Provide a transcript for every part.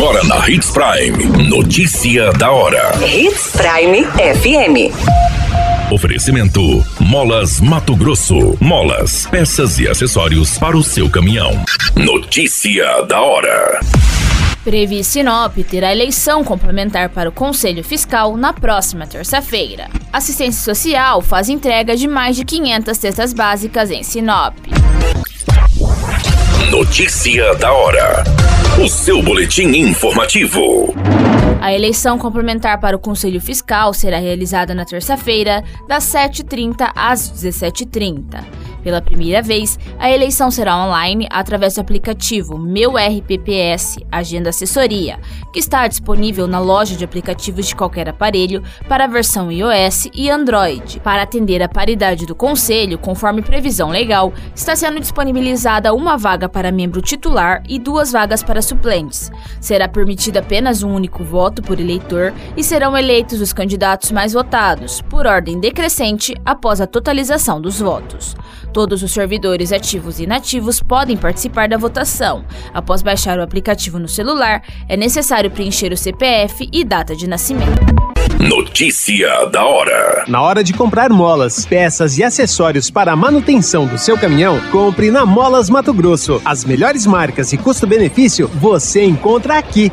Agora na Hits Prime. Notícia da hora. Hits Prime FM. Oferecimento: Molas Mato Grosso. Molas, peças e acessórios para o seu caminhão. Notícia da hora. Previ Sinop terá eleição complementar para o Conselho Fiscal na próxima terça-feira. Assistência Social faz entrega de mais de 500 cestas básicas em Sinop. Notícia da hora. O seu boletim informativo. A eleição complementar para o Conselho Fiscal será realizada na terça-feira, das 7h30 às 17h30. Pela primeira vez, a eleição será online através do aplicativo Meu RPPS Agenda Assessoria, que está disponível na loja de aplicativos de qualquer aparelho para a versão iOS e Android. Para atender a paridade do Conselho, conforme previsão legal, está sendo disponibilizada uma vaga para membro titular e duas vagas para suplentes. Será permitido apenas um único voto por eleitor e serão eleitos os candidatos mais votados, por ordem decrescente, após a totalização dos votos. Todos os servidores ativos e inativos podem participar da votação. Após baixar o aplicativo no celular, é necessário preencher o CPF e data de nascimento. Notícia da hora. Na hora de comprar molas, peças e acessórios para a manutenção do seu caminhão, compre na Molas Mato Grosso. As melhores marcas e custo-benefício você encontra aqui.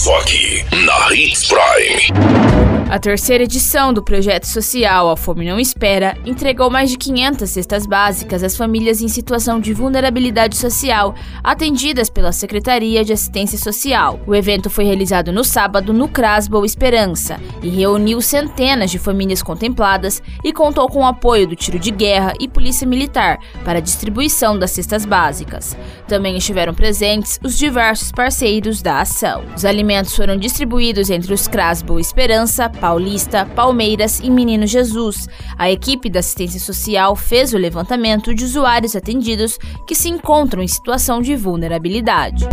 Só aqui, na Hits Prime. A terceira edição do projeto social A Fome Não Espera entregou mais de 500 cestas básicas às famílias em situação de vulnerabilidade social, atendidas pela Secretaria de Assistência Social. O evento foi realizado no sábado no Crasbow Esperança e reuniu centenas de famílias contempladas e contou com o apoio do Tiro de Guerra e Polícia Militar para a distribuição das cestas básicas. Também estiveram presentes os diversos parceiros da ação. Os alimentos foram distribuídos entre os Crasbow Esperança, Paulista, Palmeiras e Menino Jesus. A equipe da assistência social fez o levantamento de usuários atendidos que se encontram em situação de vulnerabilidade.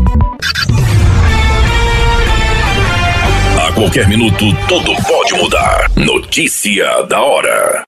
A qualquer minuto, tudo pode mudar. Notícia da hora.